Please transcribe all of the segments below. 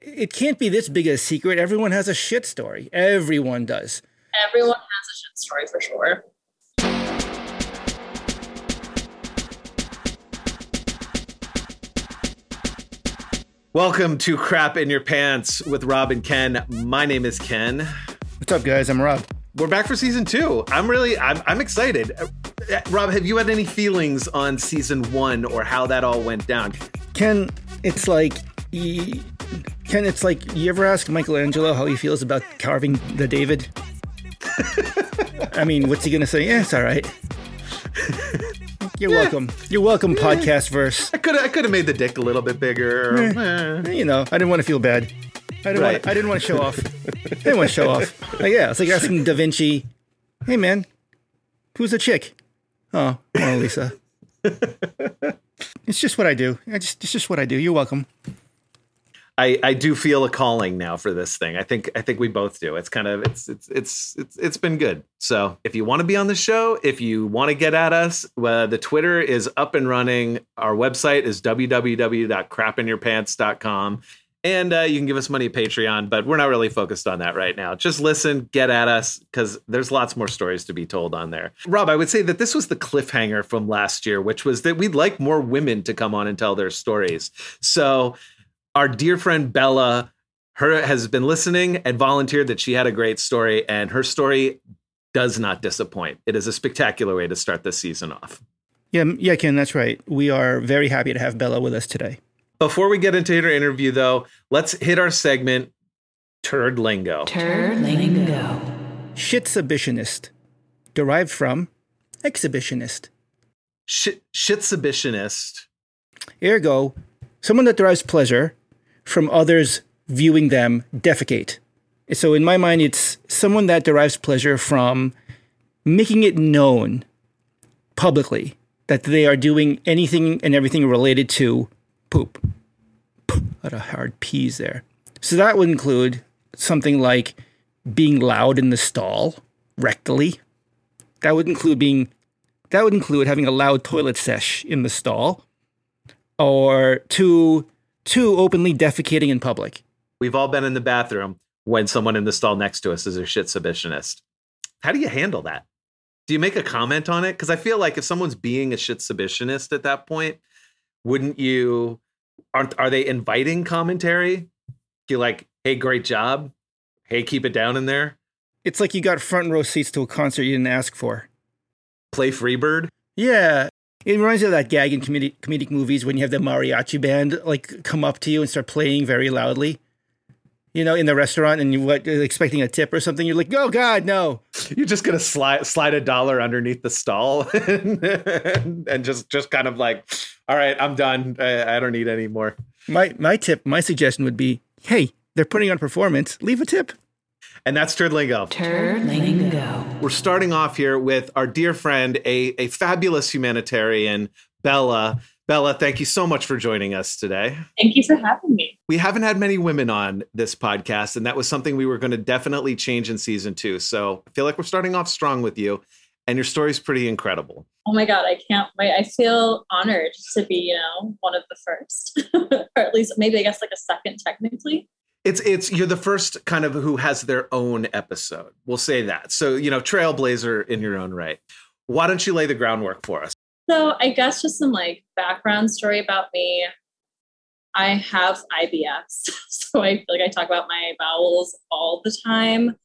it can't be this big a secret. Everyone has a shit story. Everyone does. Everyone has a shit story for sure. Welcome to Crap in Your Pants with Rob and Ken. My name is Ken. What's up, guys? I'm Rob. We're back for season two. I'm really, I'm, I'm excited. Uh, Rob, have you had any feelings on season one or how that all went down? Ken, it's like, y- Ken, it's like you ever ask Michelangelo how he feels about carving the David? I mean, what's he gonna say? Yeah, it's all right. You're welcome. You're welcome, podcast verse. I could, I could have made the dick a little bit bigger. Eh. You know, I didn't want to feel bad. I didn't. Right. Want, I didn't want to show off. I didn't want to show off. Like, yeah, it's like asking Da Vinci, "Hey, man, who's the chick?" Oh, Mona Lisa. it's just what I do. I just, it's just what I do. You're welcome. I, I do feel a calling now for this thing. I think I think we both do. It's kind of it's it's it's it's it's been good. So if you want to be on the show, if you want to get at us, uh, the Twitter is up and running. Our website is www.crapinyourpants.com. And uh, you can give us money at Patreon, but we're not really focused on that right now. Just listen, get at us, because there's lots more stories to be told on there. Rob, I would say that this was the cliffhanger from last year, which was that we'd like more women to come on and tell their stories. So our dear friend Bella her has been listening and volunteered that she had a great story and her story does not disappoint it is a spectacular way to start this season off Yeah, yeah, Ken, that's right. We are very happy to have Bella with us today. before we get into her interview though let's hit our segment turd lingo Turd lingo. Shitsubitionist, derived from exhibitionist. Shit, shitsubitionist Ergo, someone that derives pleasure from others viewing them defecate. So, in my mind, it's someone that derives pleasure from making it known publicly that they are doing anything and everything related to poop. A lot of hard P's there. So, that would include something like being loud in the stall rectally. That would include being, that would include having a loud toilet sesh in the stall or two two openly defecating in public. we've all been in the bathroom when someone in the stall next to us is a shit submissionist. how do you handle that do you make a comment on it because i feel like if someone's being a shit submissionist at that point wouldn't you aren't are they inviting commentary you're like hey great job hey keep it down in there It's like you got front row seats to a concert you didn't ask for. play freebird Yeah. It reminds me of that gag in comedic, comedic movies when you have the mariachi band like come up to you and start playing very loudly. You know, in the restaurant and you what expecting a tip or something. You're like, oh God, no. you're just gonna slide slide a dollar underneath the stall and, and just just kind of like all right i'm done I, I don't need any more My my tip, my suggestion would be, hey, they're putting on performance. Leave a tip. And that's turd lingo Turd lingo. we're starting off here with our dear friend, a, a fabulous humanitarian, Bella. Bella, thank you so much for joining us today. Thank you for having me. We haven't had many women on this podcast, and that was something we were going to definitely change in season two. So I feel like we're starting off strong with you, and your story's pretty incredible. Oh my God, I can't wait. I feel honored to be, you know, one of the first, or at least maybe I guess like a second technically. It's it's you're the first kind of who has their own episode. We'll say that. So you know, trailblazer in your own right. Why don't you lay the groundwork for us? So I guess just some like background story about me. I have IBS, so I feel like I talk about my bowels all the time.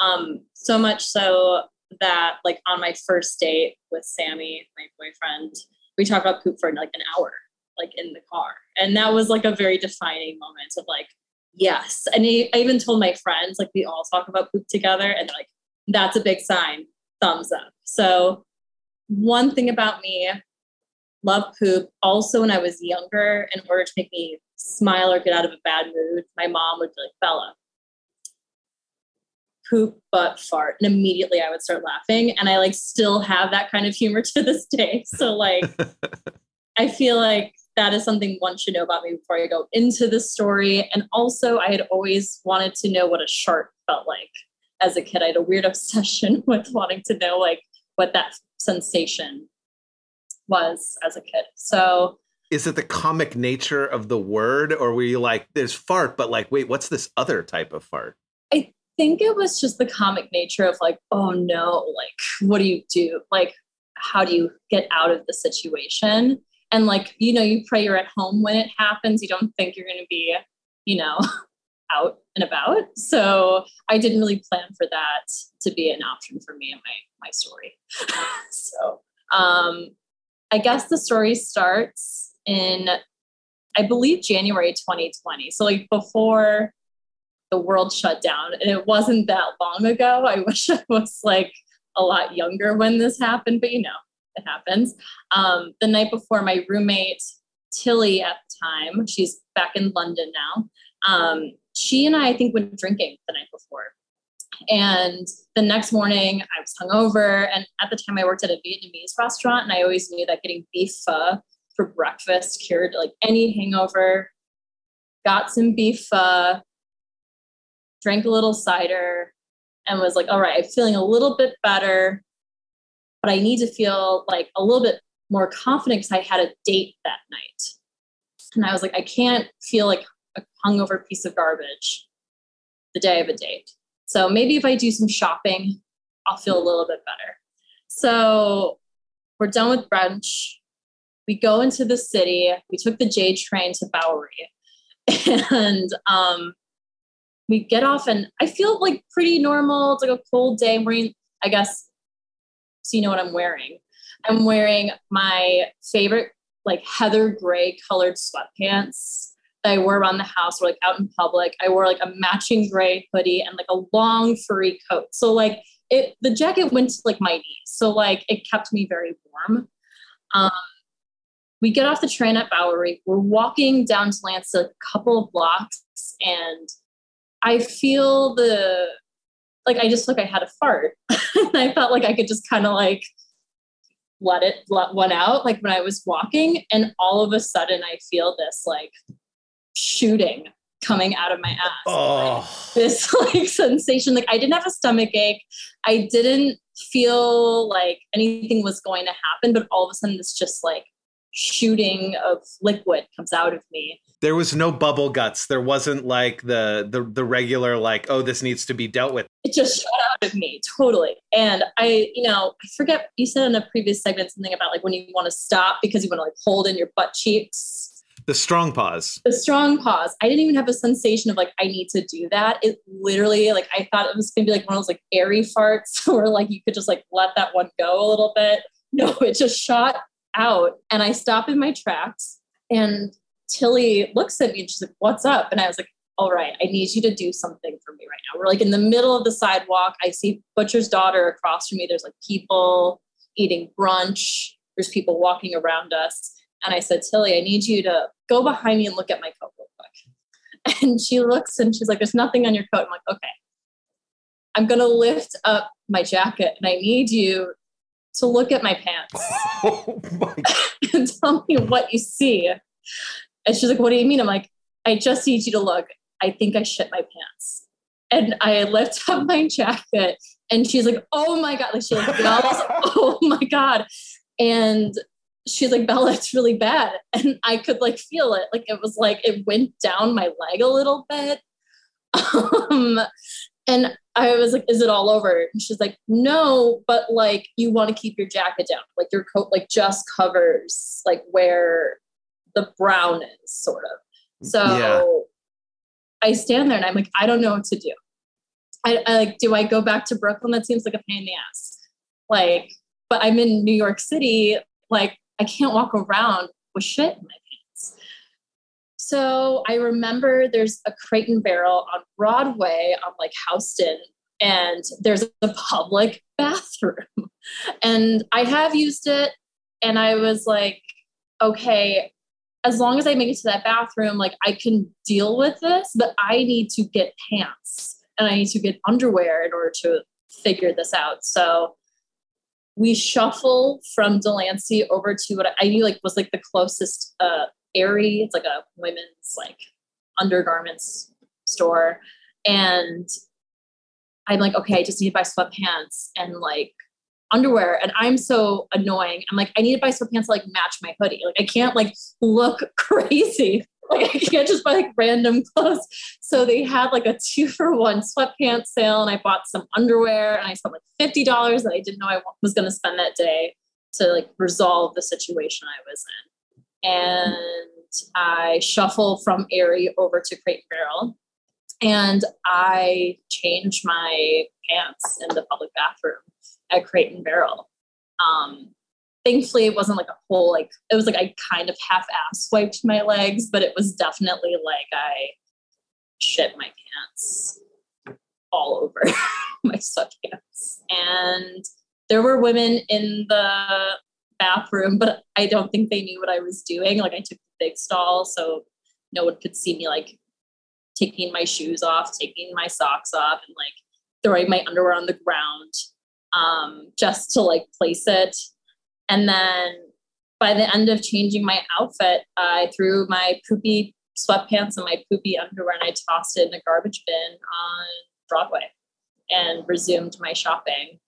Um, so much so that like on my first date with Sammy, my boyfriend, we talked about poop for like an hour, like in the car, and that was like a very defining moment of like, yes. And I even told my friends like we all talk about poop together, and they're like, that's a big sign, thumbs up. So one thing about me love poop. Also, when I was younger, in order to make me smile or get out of a bad mood, my mom would be like, Bella, poop, butt, fart. And immediately I would start laughing. And I like still have that kind of humor to this day. So, like, I feel like that is something one should know about me before I go into the story. And also, I had always wanted to know what a shart felt like as a kid. I had a weird obsession with wanting to know, like, what that sensation was as a kid. So Is it the comic nature of the word, or were you like, there's fart, but like, wait, what's this other type of fart? I think it was just the comic nature of like, oh no, like, what do you do? Like, how do you get out of the situation? And like, you know, you pray you're at home when it happens. You don't think you're going to be, you know, out and about. So I didn't really plan for that to be an option for me in my my story. so um, I guess the story starts in, I believe, January 2020. So like before the world shut down, and it wasn't that long ago. I wish I was like a lot younger when this happened, but you know, it happens. Um, the night before, my roommate Tilly at the time, she's back in London now. Um, she and I, I think, went drinking the night before. And the next morning, I was hungover. And at the time, I worked at a Vietnamese restaurant, and I always knew that getting beef pho for breakfast cured like any hangover. Got some beef pho, drank a little cider, and was like, all right, I'm feeling a little bit better, but I need to feel like a little bit more confident because I had a date that night. And I was like, I can't feel like a hungover piece of garbage the day of a date. So maybe if I do some shopping, I'll feel a little bit better. So we're done with brunch. We go into the city. We took the J train to Bowery. And um, we get off, and I feel like pretty normal. It's like a cold day. I guess, so you know what I'm wearing. I'm wearing my favorite, like heather gray colored sweatpants that I wore around the house or like out in public. I wore like a matching gray hoodie and like a long furry coat. So like it the jacket went to like my knees. So like it kept me very warm. Um we get off the train at Bowery. We're walking down to Delancey a couple of blocks and I feel the like I just like I had a fart. and I felt like I could just kind of like let it let one out like when I was walking and all of a sudden I feel this like shooting coming out of my ass. Oh. This like sensation. Like I didn't have a stomach ache. I didn't feel like anything was going to happen, but all of a sudden this just like shooting of liquid comes out of me. There was no bubble guts. There wasn't like the the the regular like, oh, this needs to be dealt with. It just shot out of me totally. And I, you know, I forget you said in a previous segment something about like when you want to stop because you want to like hold in your butt cheeks The strong pause. the strong pause. I didn't even have a sensation of like I need to do that. It literally like I thought it was gonna be like one of those like airy farts where like you could just like let that one go a little bit. No, it just shot out, and I stop in my tracks. And Tilly looks at me and she's like, "What's up?" And I was like, "All right, I need you to do something for me right now." We're like in the middle of the sidewalk. I see Butcher's daughter across from me. There's like people eating brunch. There's people walking around us. And I said, Tilly, I need you to go behind me and look at my coat real quick. And she looks and she's like, There's nothing on your coat. I'm like, Okay. I'm going to lift up my jacket and I need you to look at my pants Oh my and tell me what you see. And she's like, What do you mean? I'm like, I just need you to look. I think I shit my pants. And I lift up my jacket and she's like, Oh my God. Like she like yells, Oh my God. And she's like, Bella, it's really bad. And I could like feel it. Like it was like it went down my leg a little bit. Um, and I was like, is it all over? And she's like, no, but like you want to keep your jacket down. Like your coat like just covers like where the brown is, sort of. So Yeah. I stand there and I'm like, I don't know what to do. I, I like, do I go back to Brooklyn? That seems like a pain in the ass. Like, but I'm in New York City. Like, I can't walk around with shit in my. So I remember there's a crate and barrel on Broadway on like Houston, and there's a public bathroom. And I have used it, and I was like, okay, as long as I make it to that bathroom, like I can deal with this, but I need to get pants and I need to get underwear in order to figure this out. So we shuffle from Delancey over to what I knew like was like the closest uh Aerie. It's like a women's like undergarments store. And I'm like, okay, I just need to buy sweatpants and like underwear and I'm so annoying. I'm like, I need to buy sweatpants to like match my hoodie. Like I can't like look crazy. Like I can't just buy like random clothes. So they had like a two for one sweatpants sale and I bought some underwear and I spent like $50 that I didn't know I was going to spend that day to like resolve the situation I was in. And I shuffle from Aerie over to Crate and Barrel and I change my pants in the public bathroom at Crate and Barrel. Um, thankfully, it wasn't like a whole like it was like I kind of half-ass wiped my legs, but it was definitely like I shit my pants all over my sweatpants. And there were women in the bathroom, but I don't think they knew what I was doing. Like I took the big stall, so no one could see me like taking my shoes off, taking my socks off, and like throwing my underwear on the ground um, just to like place it. And then by the end of changing my outfit, I threw my poopy sweatpants and my poopy underwear and I tossed it in a garbage bin on Broadway and resumed my shopping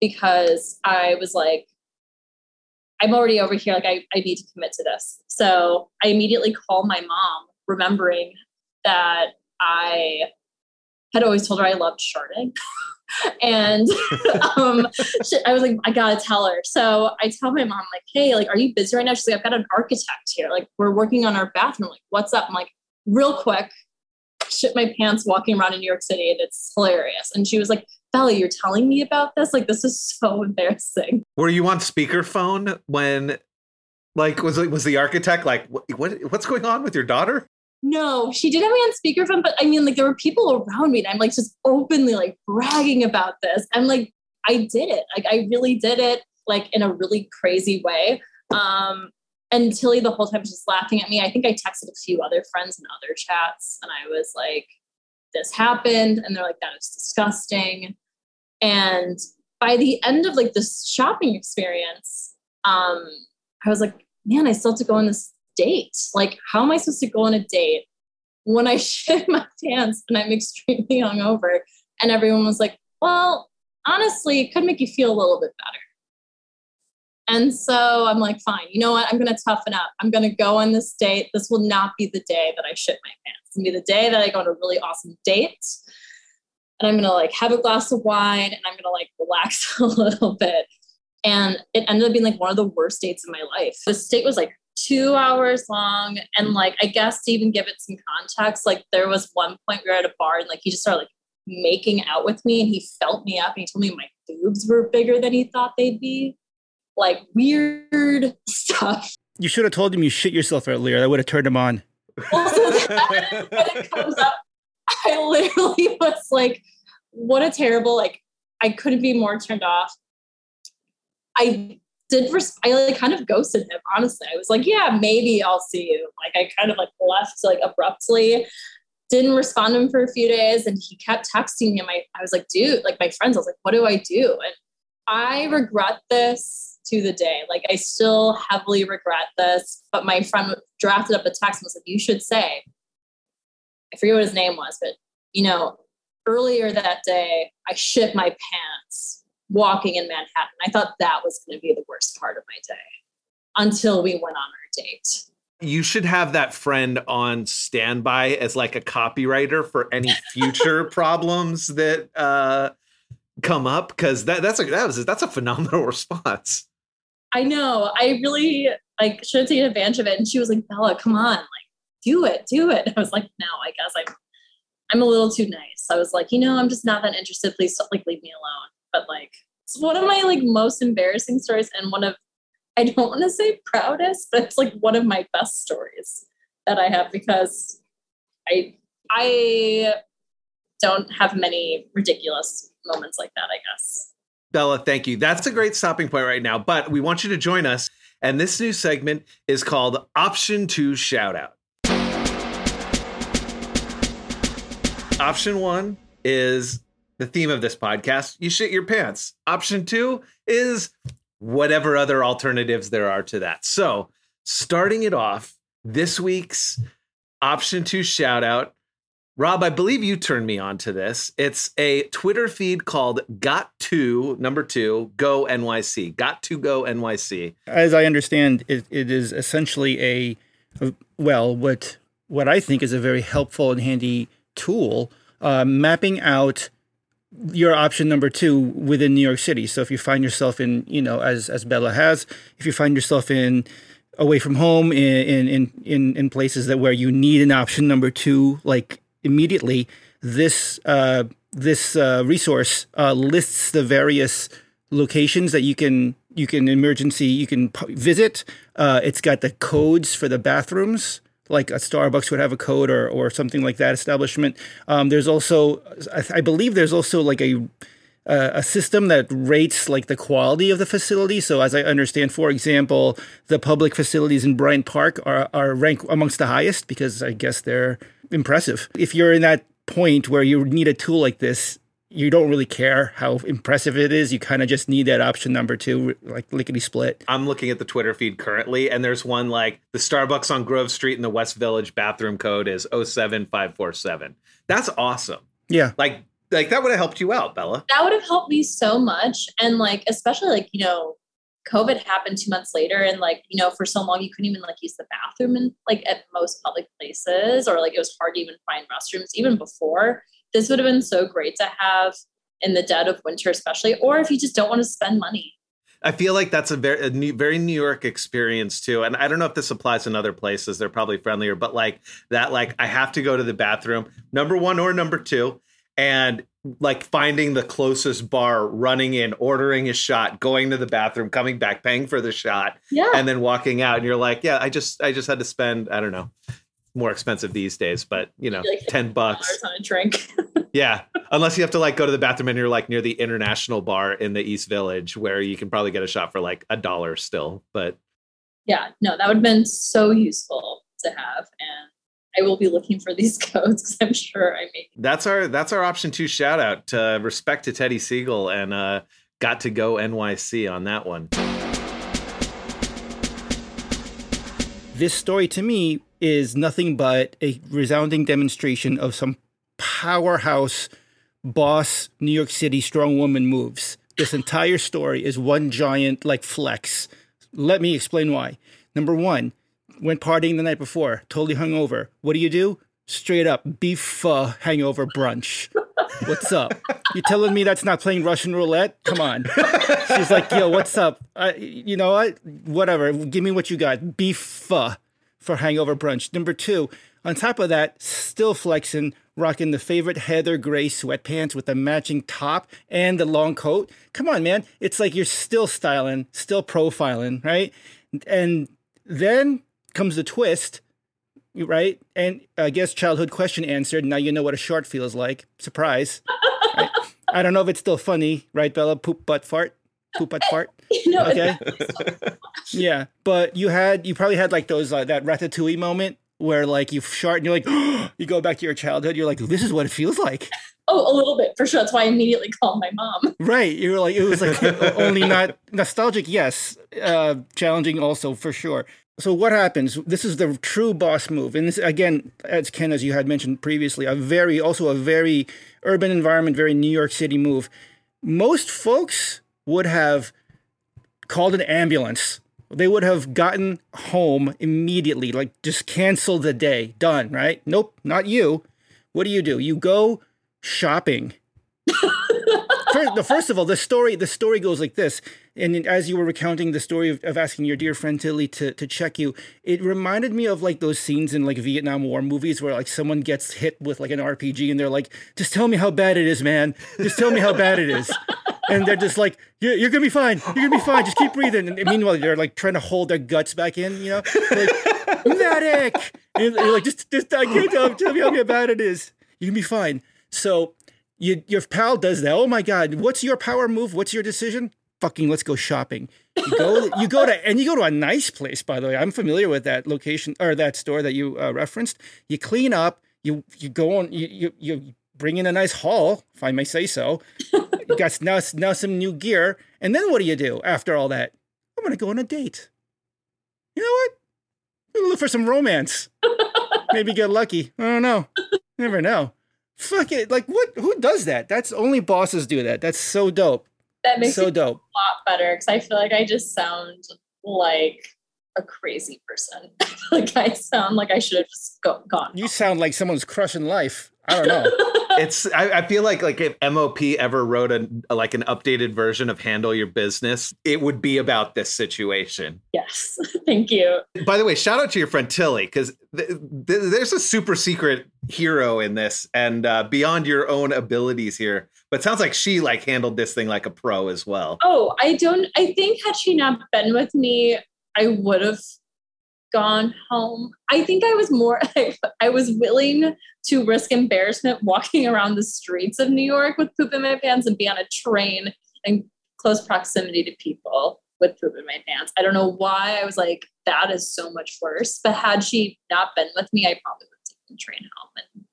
because I was like, I'm already over here. Like, I, I need to commit to this. So I immediately call my mom, remembering that I had always told her I loved sharting. and um, she, I was like, I gotta tell her. So I tell my mom, like, hey, like, are you busy right now? She's like, I've got an architect here. Like, we're working on our bathroom. Like, what's up? I'm like, real quick, shit my pants walking around in New York City, and it's hilarious. And she was like, Bella, you're telling me about this? Like, this is so embarrassing. Were you on speakerphone when, like, was was the architect like, what, what what's going on with your daughter? No, she did have me on speakerphone, but I mean, like there were people around me, and I'm like just openly like bragging about this. I'm like, I did it. Like I really did it, like in a really crazy way. Um, and Tilly the whole time was just laughing at me. I think I texted a few other friends in other chats, and I was like, "This happened," and they're like, "That is disgusting." And by the end of like this shopping experience, um, I was like, "Man, I still have to go on this date? Like, how am I supposed to go on a date when I shit my pants and I'm extremely hungover? And everyone was like, well, honestly, it could make you feel a little bit better. And so I'm like, fine, you know what? I'm going to toughen up. I'm going to go on this date. This will not be the day that I shit my pants. To be the day that I go on a really awesome date. And I'm to like have a glass of wine and I'm to like relax a little bit. And it ended up being like one of the worst dates of my life. This date was like two hours long. And like, I guess to even give it some context, like there was one point we were at a bar and like he just started like making out with me and he felt me up and he told me my boobs were bigger than he thought they'd be. Like weird stuff. You should have told him you shit yourself earlier. That would have turned him on. That, when it comes up, I literally was like, what a terrible, like, I couldn't be more turned off. I did res- I like kind of ghosted him. Honestly, I was like, yeah, maybe I'll see you. Like I kind of like left like abruptly. Didn't respond to him for a few days, and he kept texting me. My, I was like, dude, like my friends. I was like, what do I do? And I regret this to the day. Like I still heavily regret this. But my friend drafted up a text and was like, you should say. I forget what his name was, but you know, earlier that day, I shit my pants walking in Manhattan. I thought that was going to be the worst part of my day until we went on our date. You should have that friend on standby as like a copywriter for any future problems that uh, come up because that that's a that was that's a phenomenal response. I know. I really like should have taken advantage of it. And she was like, Bella, come on, like do it, do it. I was like, no, I guess I'm I'm a little too nice. I was like, you know, I'm just not that interested. Please like leave me alone but like it's one of my like most embarrassing stories and one of I don't want to say proudest, but it's like one of my best stories that I have because I I don't have many ridiculous moments like that, I guess. Bella, thank you. That's a great stopping point right now, but we want you to join us. And this new segment is called Option 2 Shoutout. Option 1 is the theme of this podcast, you shit your pants. Option two is whatever other alternatives there are to that. So, starting it off, this week's option two shout out Rob, I believe you turned me on to this. It's a Twitter feed called Got to number two Go NYC. Got to Go NYC. As I understand, it, it is essentially a, a well, what what I think is a very helpful and handy tool, uh, mapping out your option number two within New York City. So if you find yourself in, you know, as as Bella has, if you find yourself in away from home in in in in places that where you need an option number two, like immediately, this uh, this uh, resource uh, lists the various locations that you can you can emergency you can visit. Uh, it's got the codes for the bathrooms like a Starbucks would have a code or or something like that establishment. Um, there's also, I, I, believe, there's also like a uh, a system that rates like the quality of the facility. So as I understand, for example, the public facilities in Bryant Park are are ranked amongst the highest because I guess they're impressive. If you're in that point where you need a tool like this, you don't really care how impressive it is. You kind of just need that option number two, like lickety split. I'm looking at the Twitter feed currently, and there's one like the Starbucks on Grove Street in the West Village bathroom code is 07547. That's awesome. Yeah. Like, like that would have helped you out, Bella. That would have helped me so much. And like, especially like, you know, COVID happened two months later, and like, you know, for so long you couldn't even like use the bathroom and like at most public places, or like it was hard to even find restrooms even before this would have been so great to have in the dead of winter, especially, or if you just don't want to spend money. I feel like that's a very a new, very New York experience too, and I don't know if this applies in other places. They're probably friendlier, but like that, like I have to go to the bathroom, number one or number two, and like finding the closest bar, running in, ordering a shot, going to the bathroom, coming back, paying for the shot, yeah, and then walking out, and you're like, yeah, I just I just had to spend I don't know more expensive these days, but you know, like ten bucks on a drink. yeah, unless you have to like go to the bathroom and you're like near the International Bar in the East Village, where you can probably get a shot for like a dollar still. But yeah, no, that would have been so useful to have, and I will be looking for these codes because I'm sure I may. That's our that's our option two shout out. To respect to Teddy Siegel and uh, got to go NYC on that one. This story to me is nothing but a resounding demonstration of some powerhouse boss New York City strong woman moves. This entire story is one giant like flex. Let me explain why. Number one, went partying the night before, totally hungover. What do you do? Straight up beef uh, hangover brunch. What's up? You telling me that's not playing Russian roulette? Come on. She's like, yo, what's up? I, you know what? Whatever. Give me what you got. Beef uh, pho hangover brunch. Number two, on top of that, still flexing, rocking the favorite heather gray sweatpants with the matching top and the long coat. Come on, man. It's like you're still styling, still profiling, right? And then comes the twist, right? And I guess childhood question answered. Now you know what a shart feels like. Surprise. Right? I don't know if it's still funny, right, Bella? Poop, butt, fart. Poop, butt, fart. no, okay. yeah, but you had you probably had like those uh, that ratatouille moment where like you shart and you're like you go back to your childhood. You're like, this is what it feels like. Oh, a little bit for sure. That's why I immediately called my mom. Right. You were like, it was like only not nostalgic, yes, uh, challenging also for sure. So what happens? This is the true boss move, and this again, as Ken, as you had mentioned previously, a very also a very urban environment, very New York City move. Most folks would have called an ambulance. They would have gotten home immediately, like just cancel the day, done, right? Nope, not you. What do you do? You go shopping. first, first of all, the story the story goes like this. And as you were recounting the story of, of asking your dear friend Tilly to, to check you, it reminded me of like those scenes in like Vietnam War movies where like someone gets hit with like an RPG and they're like, just tell me how bad it is, man. Just tell me how bad it is and they're just like, you're, you're gonna be fine. You're gonna be fine. Just keep breathing. And meanwhile, they're like trying to hold their guts back in. You know, like, medic. And you're like, just, just uh, I can't tell, tell me how bad it is. You can be fine. So you, your pal does that. Oh my god, what's your power move? What's your decision? Fucking let's go shopping. You go, you go to, and you go to a nice place. By the way, I'm familiar with that location or that store that you uh, referenced. You clean up. You you go on. You you, you bring in a nice haul, if I may say so. you got now, now some new gear. And then what do you do after all that? I'm to go on a date. You know what? look for some romance. Maybe get lucky. I don't know. Never know. Fuck it. Like what? Who does that? That's only bosses do that. That's so dope. That makes So it dope. a lot better because I feel like I just sound like a crazy person. like I sound like I should have just go, gone. You sound like someone's crushing life. I don't know. It's I, I feel like like if MOP ever wrote a, like an updated version of Handle Your Business, it would be about this situation. yes, thank you. By the way, shout out to your friend Tilly because th- th- there's a super secret hero in this and uh, beyond your own abilities here. But it sounds like she like handled this thing like a pro as well. Oh, I don't. I think had she not been with me, I would have gone home. I think I was more. I was willing to risk embarrassment walking around the streets of New York with poop in my pants and be on a train in close proximity to people with poop in my pants. I don't know why I was like that is so much worse. But had she not been with me, I probably would have taken the train home. And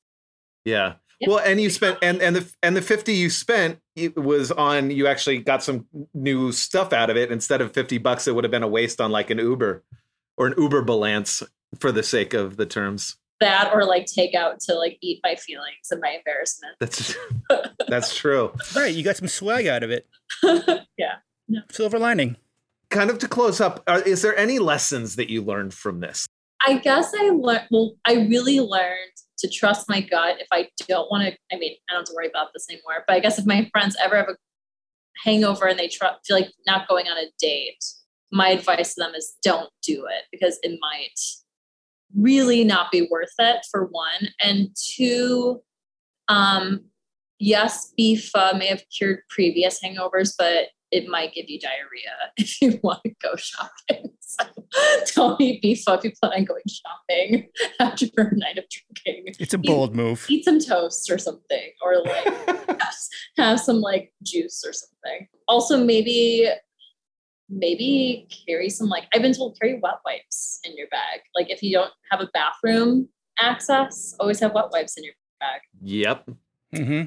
Yeah. Yeah. Well, and you spent and and the and the fifty you spent it was on you actually got some new stuff out of it instead of fifty bucks. It would have been a waste on like an Uber or an Uber balance for the sake of the terms. that or like take out to like eat my feelings and my embarrassment. That's that's true. right. You got some swag out of it. yeah. Silver lining. Kind of to close up, are, is there any lessons that you learned from this? I guess I learned, well, I really learned to trust my gut if I don't want to. I mean, I don't have to worry about this anymore, but I guess if my friends ever have a hangover and they tr- feel like not going on a date, my advice to them is don't do it because it might really not be worth it for one. And two, um, yes, beef uh, may have cured previous hangovers, but it might give you diarrhea if you want to go shopping. So don't eat beef if you plan on going shopping after a night of drinking. It's a bold move. Eat some toast or something, or like have, have some like juice or something. Also, maybe maybe carry some like I've been told carry wet wipes in your bag. Like if you don't have a bathroom access, always have wet wipes in your bag. Yep. hmm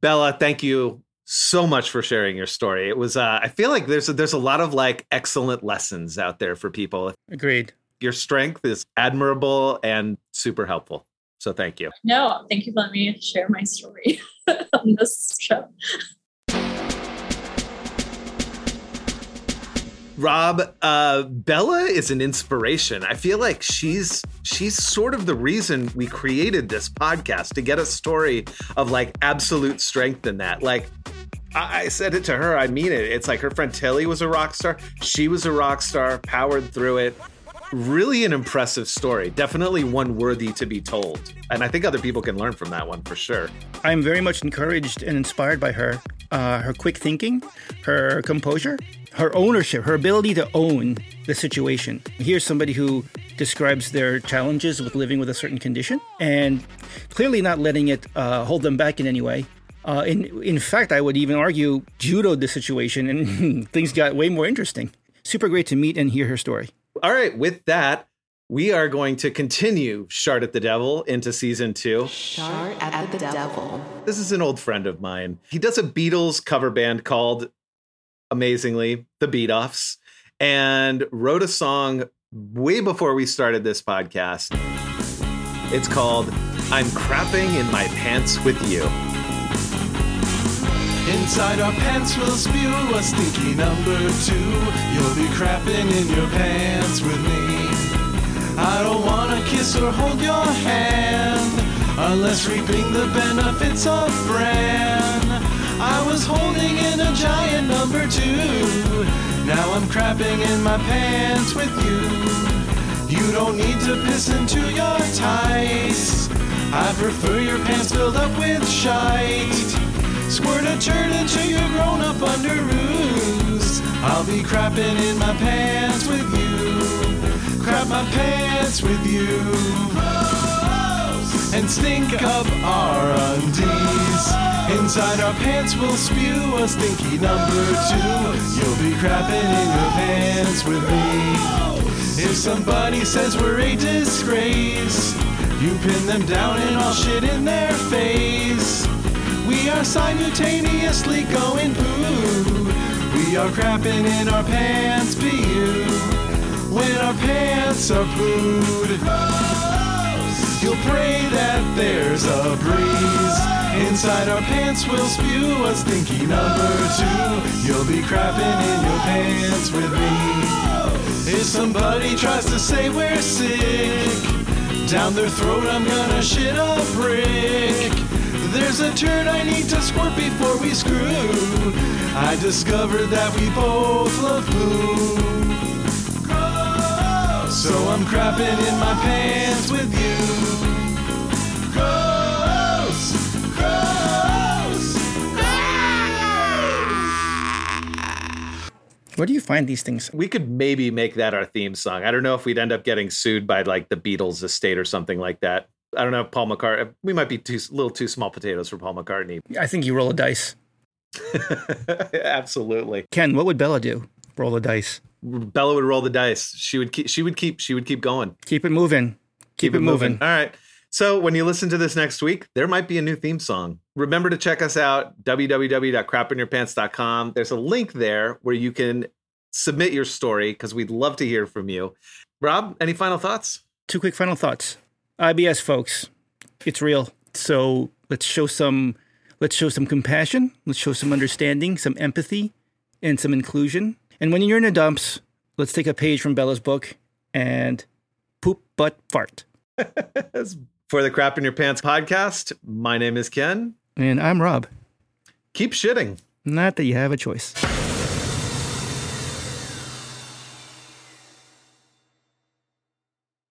Bella, thank you so much for sharing your story. It was uh, I feel like there's a, there's a lot of like excellent lessons out there for people. Agreed. Your strength is admirable and super helpful. So thank you. No, thank you for letting me share my story on this show. Rob, uh, Bella is an inspiration. I feel like she's she's sort of the reason we created this podcast to get a story of like absolute strength in that. Like I, I said it to her, I mean it. It's like her friend Tilly was a rock star. She was a rock star, powered through it. Really an impressive story. Definitely one worthy to be told. And I think other people can learn from that one for sure. I'm very much encouraged and inspired by her. Uh, her quick thinking, her composure, her ownership, her ability to own the situation. Here's somebody who describes their challenges with living with a certain condition and clearly not letting it uh, hold them back in any way. Uh, in in fact, I would even argue judoed the situation and things got way more interesting. Super great to meet and hear her story. All right, with that, we are going to continue Shart at the Devil into season two. Shart at the devil. This is an old friend of mine. He does a Beatles cover band called, amazingly, The Beat Offs, and wrote a song way before we started this podcast. It's called I'm Crapping in My Pants with You. Inside our pants we'll spew a stinky number two. You'll be crapping in your pants with me. I don't wanna kiss or hold your hand unless reaping the benefits of Bran. I was holding in a giant number two. Now I'm crapping in my pants with you. You don't need to piss into your tights. I prefer your pants filled up with shite. Squirt a turd into your grown up underoos. I'll be crapping in my pants with you. Crap my pants with you. And stink up our undies. Inside our pants we'll spew a stinky number two. You'll be crapping in your pants with me. If somebody says we're a disgrace, you pin them down and I'll shit in their face. We are simultaneously going poo. We are crapping in our pants for you. When our pants are pooed. You'll pray that there's a breeze. Inside our pants we'll spew a stinky number two. You'll be crapping in your pants with me. If somebody tries to say we're sick, down their throat I'm gonna shit a brick. There's a turd I need to squirt before we screw. I discovered that we both love poo. So I'm crapping in my pants with you. Gross, gross. Where do you find these things? We could maybe make that our theme song. I don't know if we'd end up getting sued by like the Beatles estate or something like that. I don't know if Paul McCartney. We might be too little too small potatoes for Paul McCartney. I think you roll a dice. Absolutely. Ken, what would Bella do? Roll a dice. Bella would roll the dice. She would keep. She would keep. She would keep going. Keep it moving. Keep, it moving. All right. So when you listen to this next week, there might be a new theme song. Remember to check us out www.crapinyourpants.com. There's a link there where you can submit your story because we'd love to hear from you. Rob, any final thoughts? Two quick final thoughts. IBS folks, it's real. So let's show some let's show some compassion, let's show some understanding, some empathy, and some inclusion. And when you're in the dumps, let's take a page from Bella's book and poop butt fart. For the Crap in Your Pants podcast, my name is Ken. And I'm Rob. Keep shitting. Not that you have a choice.